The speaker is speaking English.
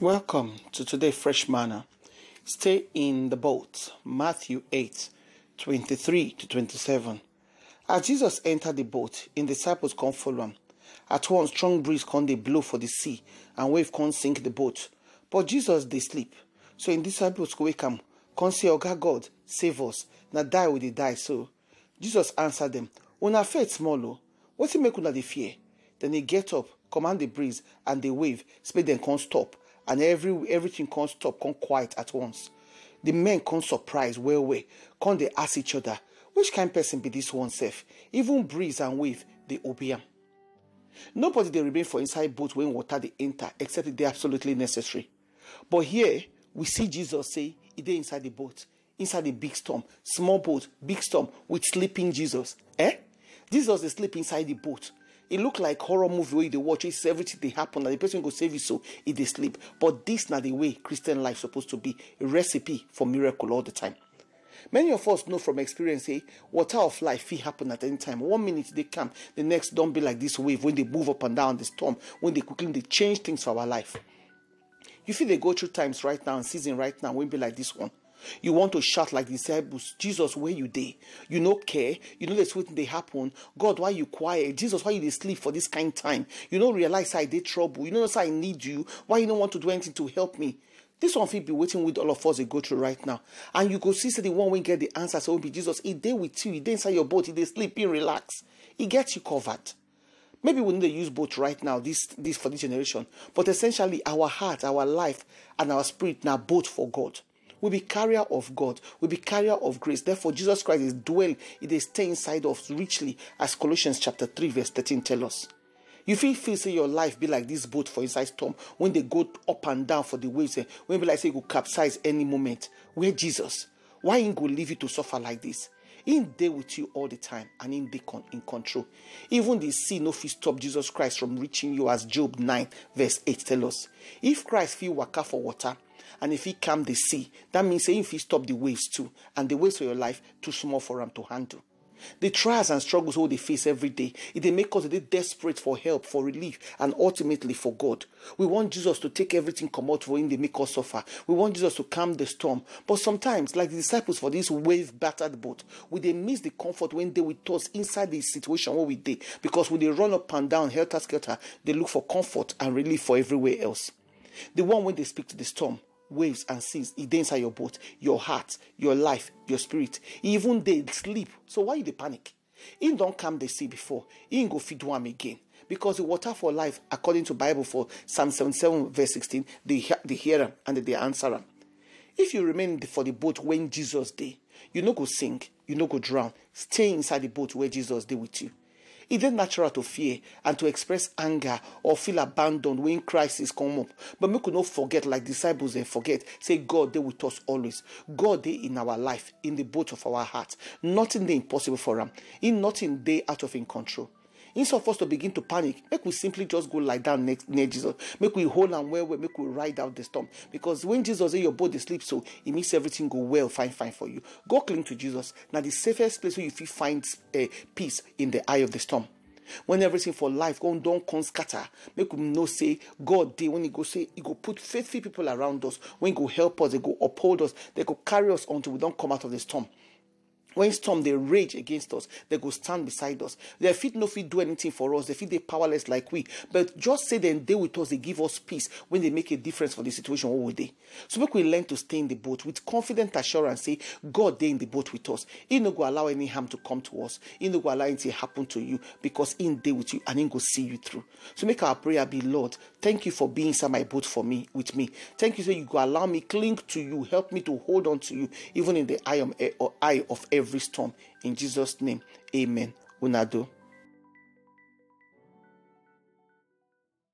Welcome to today Fresh Manna. Stay in the boat. Matthew 8 23 to 27. As Jesus entered the boat, his disciples come follow him. At once strong breeze come they blow for the sea, and wave come sink the boat. But Jesus they sleep. So in disciples wake am, come say, God, save us. Now die we dey die so. Jesus answered them, Una faith small oh. o. What make una dey fear? Then he get up, command the breeze and the wave, speed them can't stop, and every everything can't stop, can't quiet at once. The men can't surprise well well, can't they ask each other, which kind person be this one self? Even breeze and wave, they obey am. Nobody they remain for inside boat when water they enter, except if they absolutely necessary. But here we see Jesus say, he dey inside the boat, inside the big storm, small boat, big storm, with sleeping Jesus. Eh? Jesus dey sleep inside the boat. It look like horror movie where dey watch, it's everything they happen, and the person go save you so he they sleep. But this not the way Christian life supposed to be, a recipe for miracle all the time. Many of us know from experience, say, water of life fit happen at any time. One minute they come, the next don't be like this wave when they move up and down the storm, when they quickly they change things for our life. You feel they go through times right now and season right now won't be like this one. You want to shout like disciples, Jesus, where you dey? You no care. You know there's something they happen. God, why you quiet? Jesus, why you dey sleep for this kind time? You don't realize I did trouble. You know say I need you. Why you don't want to do anything to help me? This one fit be waiting with all of us they go through right now. And you go see say the one when get the answer, so oh, be Jesus. He dey with you, he dey inside your boat, he dey sleep, relax. He gets you covered. Maybe we need to use both right now, this this for this generation. But essentially, our heart, our life, and our spirit now both for God. We be carrier of God. We be carrier of grace. Therefore, Jesus Christ is dwell. It is stay inside us richly, as Colossians chapter three verse thirteen tell us. You feel feel say your life be like this boat for inside storm when they go up and down for the waves. eh, When be like say you go capsize any moment. Where Jesus? Why ain't go leave you to suffer like this? In there with you all the time and in the con- in control. Even the sea no fit stop Jesus Christ from reaching you as Job 9 verse 8 tell us. If Christ feel waka for water and if he calm the sea, that means if he stop the waves too, and the waves for your life too small for him to handle. The trials and struggles wey they face every day, it they make us a desperate for help, for relief, and ultimately for God. We want Jesus to take everything come out for him, they make us suffer. We want Jesus to calm the storm. But sometimes, like the disciples for this wave battered boat, we they miss the comfort when they with us inside the situation where we did because when they run up and down, helter skelter, they look for comfort and relief for everywhere else. The one when they speak to the storm, waves and seas, it inside your boat, your heart, your life, your spirit. Even they sleep. So why you dey panic? Him don't calm the sea before. Ain't go feed one again. Because the water for life, according to Bible for Psalm 77 verse 16, they, hear- they hear him and they answer him. If you remain for the boat when Jesus dey, you no go sink, you no go drown. Stay inside the boat where Jesus dey with you. It is natural to fear and to express anger or feel abandoned when crisis come up. But we not forget, like disciples they forget, say God they with us always. God they in our life, in the boat of our heart. Nothing they impossible for him. In nothing they out of in control. Instead of us to begin to panic, make we simply just go lie down next near Jesus. Make we hold and well, well, make we ride out the storm. Because when Jesus in your body sleep, so it makes everything go well, fine, fine for you. Go cling to Jesus. Now the safest place where you feel find uh, peace in the eye of the storm. When everything for life go don't come scatter, make we know say God day when He go say He go put faithful people around us. When He go help us, they go uphold us, they go carry us until we don't come out of the storm. When storm they rage against us, they go stand beside us. Their feet no fit do anything for us. They feel they powerless like we. But just say then they with us, they give us peace when they make a difference for the situation what we dey. So make we learn to stay in the boat with confident assurance. Say God they in the boat with us. He no go allow any harm to come to us. He no go allow anything happen to you because in day with you and he go see you through. So make our prayer be Lord. Thank you for being inside my boat for me with me. Thank you so you go allow me cling to you. Help me to hold on to you even in the eye of, eye of every storm. In Jesus' name, Amen. Unado.